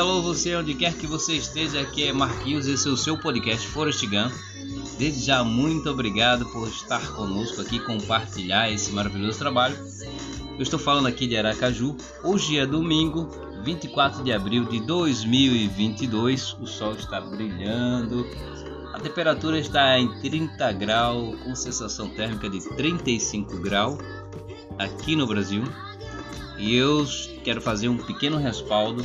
alô você, onde quer que você esteja, aqui é Marquinhos, esse é o seu podcast Forest Gun. Desde já, muito obrigado por estar conosco aqui, compartilhar esse maravilhoso trabalho. Eu estou falando aqui de Aracaju, hoje é domingo, 24 de abril de 2022, o sol está brilhando, a temperatura está em 30 graus, com sensação térmica de 35 graus aqui no Brasil. E eu quero fazer um pequeno respaldo.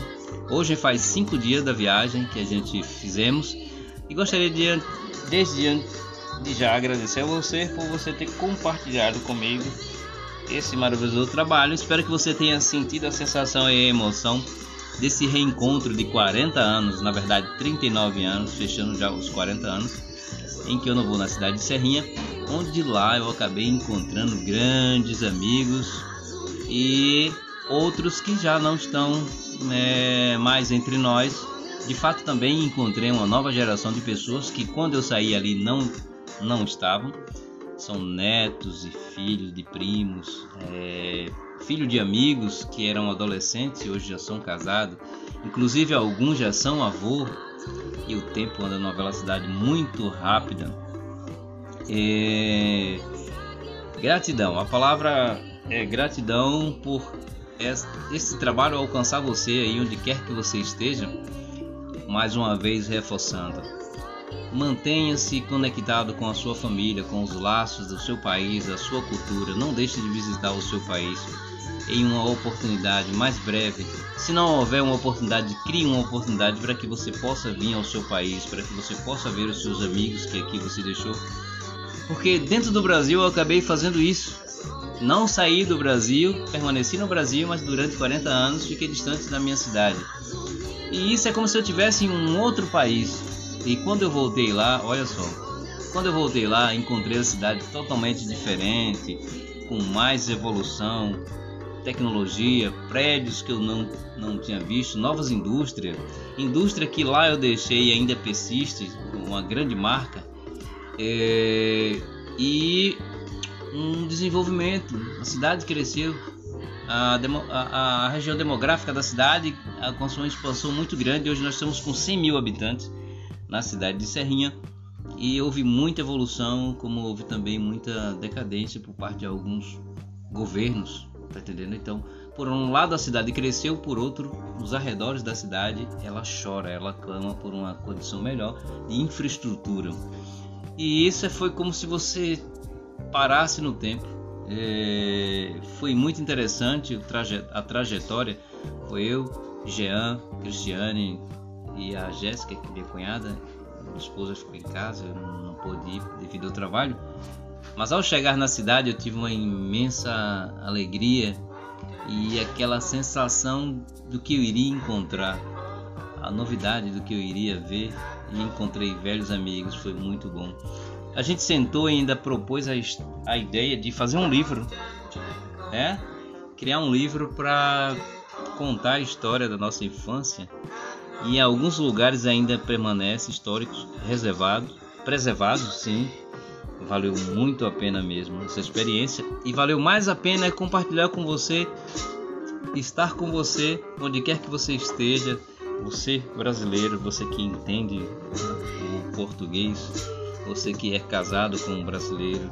Hoje faz cinco dias da viagem que a gente fizemos e gostaria de desde de já agradecer a você por você ter compartilhado comigo esse maravilhoso trabalho. Espero que você tenha sentido a sensação e a emoção desse reencontro de 40 anos, na verdade 39 anos, fechando já os 40 anos, em que eu não vou na cidade de Serrinha, onde lá eu acabei encontrando grandes amigos e outros que já não estão né, mais entre nós. De fato, também encontrei uma nova geração de pessoas que, quando eu saí ali, não, não estavam. São netos e filhos de primos, é, filho de amigos que eram adolescentes e hoje já são casados. Inclusive, alguns já são avô e o tempo anda numa velocidade muito rápida. É... Gratidão, a palavra é gratidão por esse trabalho alcançar você aí onde quer que você esteja, mais uma vez reforçando. Mantenha-se conectado com a sua família, com os laços do seu país, da sua cultura. Não deixe de visitar o seu país em uma oportunidade mais breve. Se não houver uma oportunidade, crie uma oportunidade para que você possa vir ao seu país, para que você possa ver os seus amigos que aqui você deixou. Porque dentro do Brasil eu acabei fazendo isso não saí do Brasil, permaneci no Brasil, mas durante 40 anos fiquei distante da minha cidade. E isso é como se eu tivesse em um outro país. E quando eu voltei lá, olha só, quando eu voltei lá, encontrei a cidade totalmente diferente, com mais evolução, tecnologia, prédios que eu não, não tinha visto, novas indústrias, indústria que lá eu deixei ainda persiste, uma grande marca. É, e um desenvolvimento. A cidade cresceu, a, demo, a, a região demográfica da cidade a, com sua expansão muito grande. Hoje nós estamos com 100 mil habitantes na cidade de Serrinha e houve muita evolução, como houve também muita decadência por parte de alguns governos, tá entendendo? Então, por um lado a cidade cresceu, por outro, os arredores da cidade ela chora, ela clama por uma condição melhor de infraestrutura. E isso foi como se você parasse no tempo. É, foi muito interessante a trajetória. Foi eu, Jean, Cristiane e a Jéssica, que é minha cunhada. Minha esposa ficou em casa, eu não, não pude ir devido ao trabalho. Mas ao chegar na cidade eu tive uma imensa alegria e aquela sensação do que eu iria encontrar, a novidade do que eu iria ver e encontrei velhos amigos, foi muito bom a gente sentou e ainda propôs a, a ideia de fazer um livro, é? Criar um livro para contar a história da nossa infância. E em alguns lugares ainda permanece históricos reservados, preservados, sim. Valeu muito a pena mesmo essa experiência e valeu mais a pena compartilhar com você, estar com você onde quer que você esteja, você brasileiro, você que entende o português você que é casado com um brasileiro,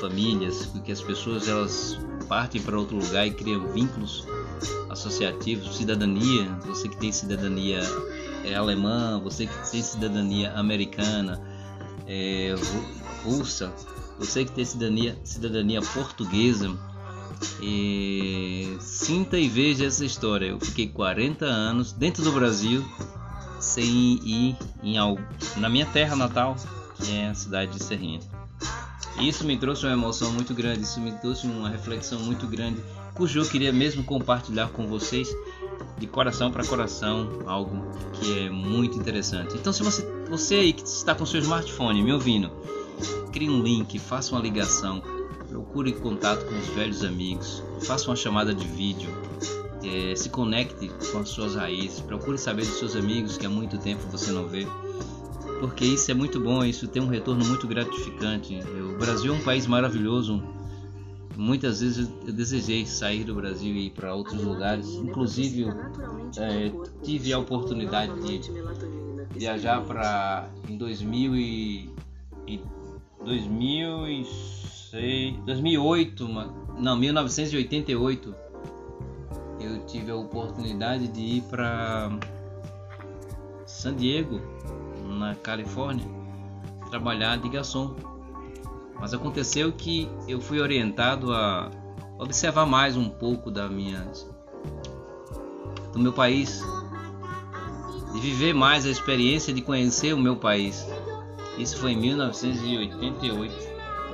famílias, porque as pessoas elas partem para outro lugar e criam vínculos associativos, cidadania, você que tem cidadania é, alemã, você que tem cidadania americana, é, russa, você que tem cidadania, cidadania portuguesa, e sinta e veja essa história. Eu fiquei 40 anos dentro do Brasil sem ir em na minha terra natal, que é a cidade de Serrinha. Isso me trouxe uma emoção muito grande, isso me trouxe uma reflexão muito grande, cujo eu queria mesmo compartilhar com vocês de coração para coração, algo que é muito interessante. Então, se você, você aí que está com seu smartphone me ouvindo, crie um link, faça uma ligação, procure contato com os velhos amigos, faça uma chamada de vídeo, é, se conecte com as suas raízes, procure saber dos seus amigos que há muito tempo você não vê porque isso é muito bom, isso tem um retorno muito gratificante. O Brasil é um país maravilhoso, Muitas vezes eu desejei sair do Brasil e ir para outros lugares. Inclusive, é, tive a oportunidade de viajar para em 2000 e, e 2006, 2008, não, 1988. Eu tive a oportunidade de ir para San Diego, na Califórnia, trabalhar de garçom. Mas aconteceu que eu fui orientado a observar mais um pouco da minha do meu país, de viver mais a experiência de conhecer o meu país. Isso foi em 1988,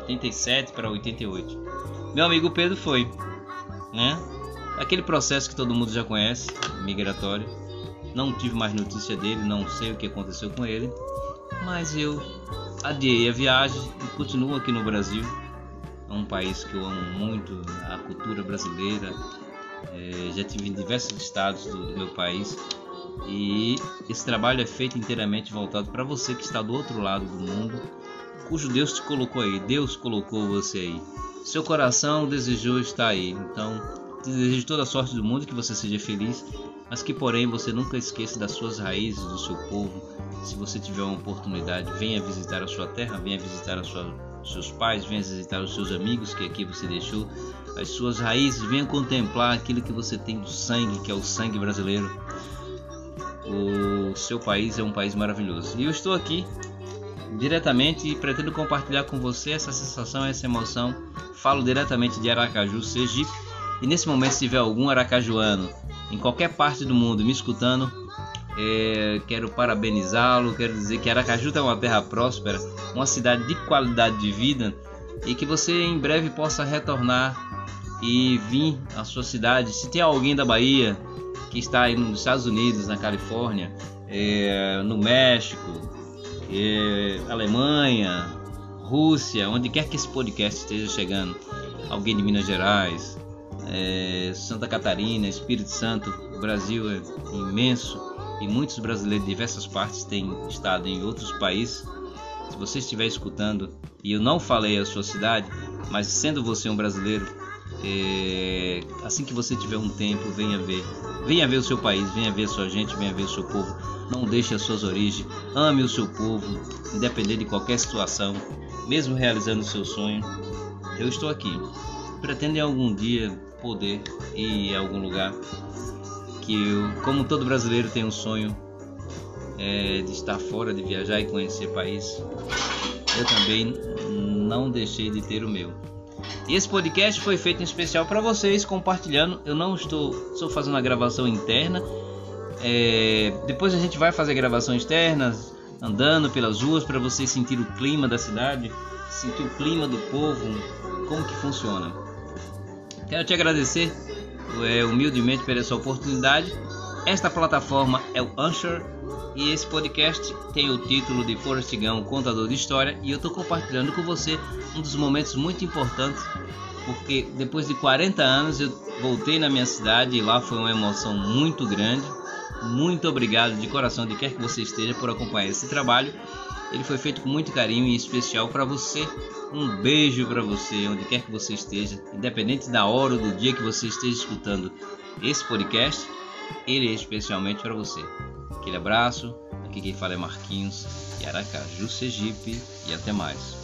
87 para 88. Meu amigo Pedro foi, né? Aquele processo que todo mundo já conhece, migratório. Não tive mais notícia dele, não sei o que aconteceu com ele, mas eu adiei a viagem e continuo aqui no Brasil. É um país que eu amo muito, a cultura brasileira. É, já tive em diversos estados do, do meu país e esse trabalho é feito inteiramente voltado para você que está do outro lado do mundo, cujo Deus te colocou aí, Deus colocou você aí. Seu coração desejou estar aí. Então, te desejo toda a sorte do mundo, que você seja feliz, mas que porém você nunca esqueça das suas raízes, do seu povo. Se você tiver uma oportunidade, venha visitar a sua terra, venha visitar os seus pais, venha visitar os seus amigos que aqui você deixou, as suas raízes, venha contemplar aquilo que você tem do sangue, que é o sangue brasileiro. O seu país é um país maravilhoso. E eu estou aqui diretamente e pretendo compartilhar com você essa sensação, essa emoção. Falo diretamente de Aracaju, Sergipe. E nesse momento, se tiver algum aracajuano em qualquer parte do mundo me escutando, é, quero parabenizá-lo. Quero dizer que Aracaju é uma terra próspera, uma cidade de qualidade de vida e que você em breve possa retornar e vir à sua cidade. Se tem alguém da Bahia que está aí nos Estados Unidos, na Califórnia, é, no México, é, Alemanha, Rússia, onde quer que esse podcast esteja chegando, alguém de Minas Gerais, é, Santa Catarina, Espírito Santo, o Brasil é imenso e muitos brasileiros de diversas partes têm estado em outros países. Se você estiver escutando e eu não falei a sua cidade, mas sendo você um brasileiro, é, assim que você tiver um tempo, venha ver. Venha ver o seu país, venha ver a sua gente, venha ver o seu povo. Não deixe as suas origens. Ame o seu povo, independente de qualquer situação, mesmo realizando o seu sonho. Eu estou aqui. Pretendo em algum dia poder ir a algum lugar que eu, como todo brasileiro, tem um sonho é, de estar fora, de viajar e conhecer país. Eu também não deixei de ter o meu. E esse podcast foi feito em especial para vocês, compartilhando. Eu não estou, estou fazendo a gravação interna. É, depois a gente vai fazer gravação externa, andando pelas ruas para vocês sentir o clima da cidade, sentir o clima do povo, como que funciona. Quero te agradecer é, humildemente por essa oportunidade. Esta plataforma é o Anchor e esse podcast tem o título de Forrest Gump, contador de história, e eu estou compartilhando com você um dos momentos muito importantes, porque depois de 40 anos eu voltei na minha cidade e lá foi uma emoção muito grande. Muito obrigado de coração de quer que você esteja por acompanhar esse trabalho. Ele foi feito com muito carinho e especial para você. Um beijo para você, onde quer que você esteja, independente da hora ou do dia que você esteja escutando esse podcast, ele é especialmente para você. Aquele abraço, aqui quem fala é Marquinhos, e Aracaju, Sergipe, e até mais.